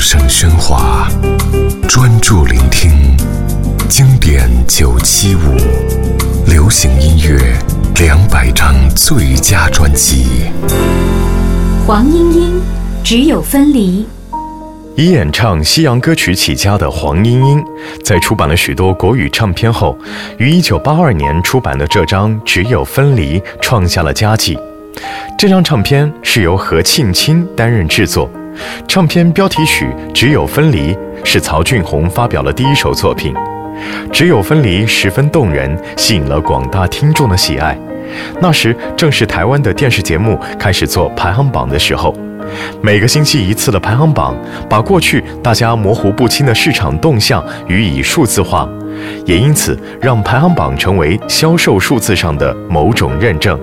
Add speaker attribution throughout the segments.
Speaker 1: 声喧哗，专注聆听经典九七五，流行音乐两百张最佳专辑。
Speaker 2: 黄莺莺，只有分离。
Speaker 3: 以演唱西洋歌曲起家的黄莺莺，在出版了许多国语唱片后，于一九八二年出版的这张《只有分离》创下了佳绩。这张唱片是由何庆清担任制作，唱片标题曲《只有分离》是曹俊宏发表了第一首作品，《只有分离》十分动人，吸引了广大听众的喜爱。那时正是台湾的电视节目开始做排行榜的时候，每个星期一次的排行榜，把过去大家模糊不清的市场动向予以数字化，也因此让排行榜成为销售数字上的某种认证。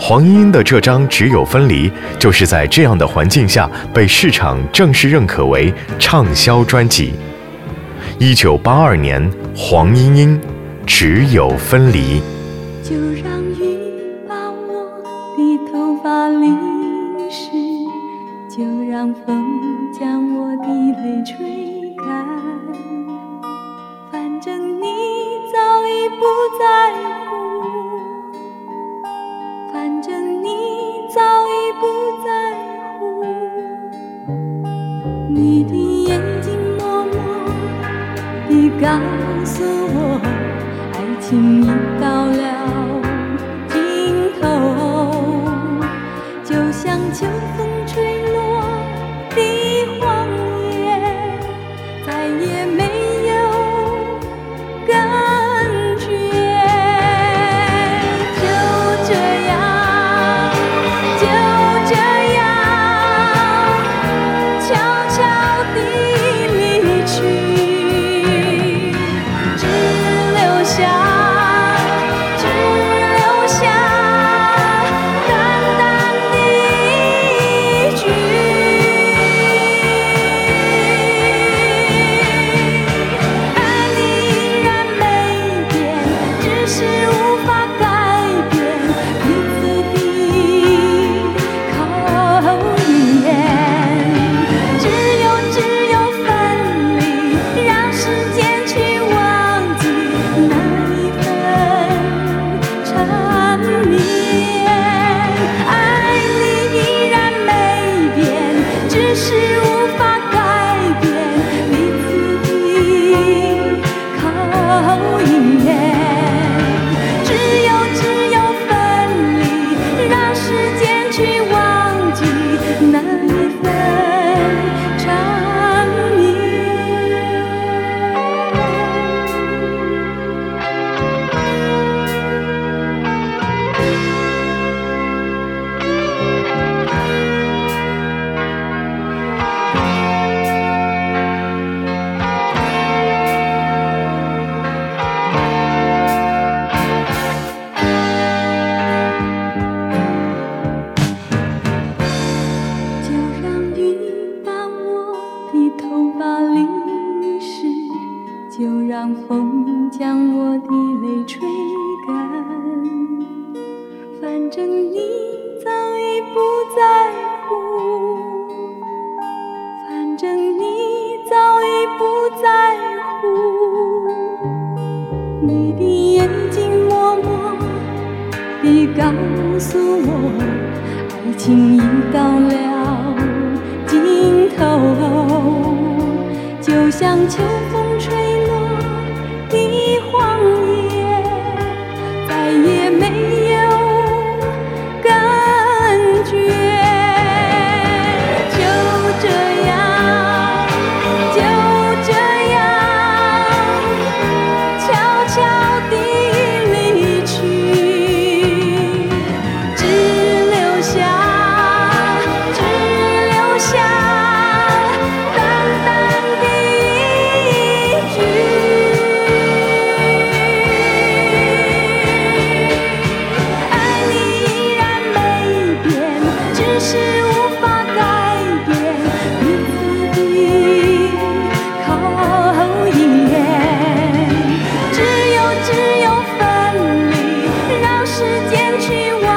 Speaker 3: 黄莺莺的这张《只有分离》，就是在这样的环境下被市场正式认可为畅销专辑。一九八二年，黄莺莺《只有分离》。
Speaker 4: 就让雨把我的头发淋湿，就让风将我的泪吹干。反正你早已不在告诉我，爱情已到了尽头，就像秋风告诉我，爱情已到了尽头，就像秋坚持我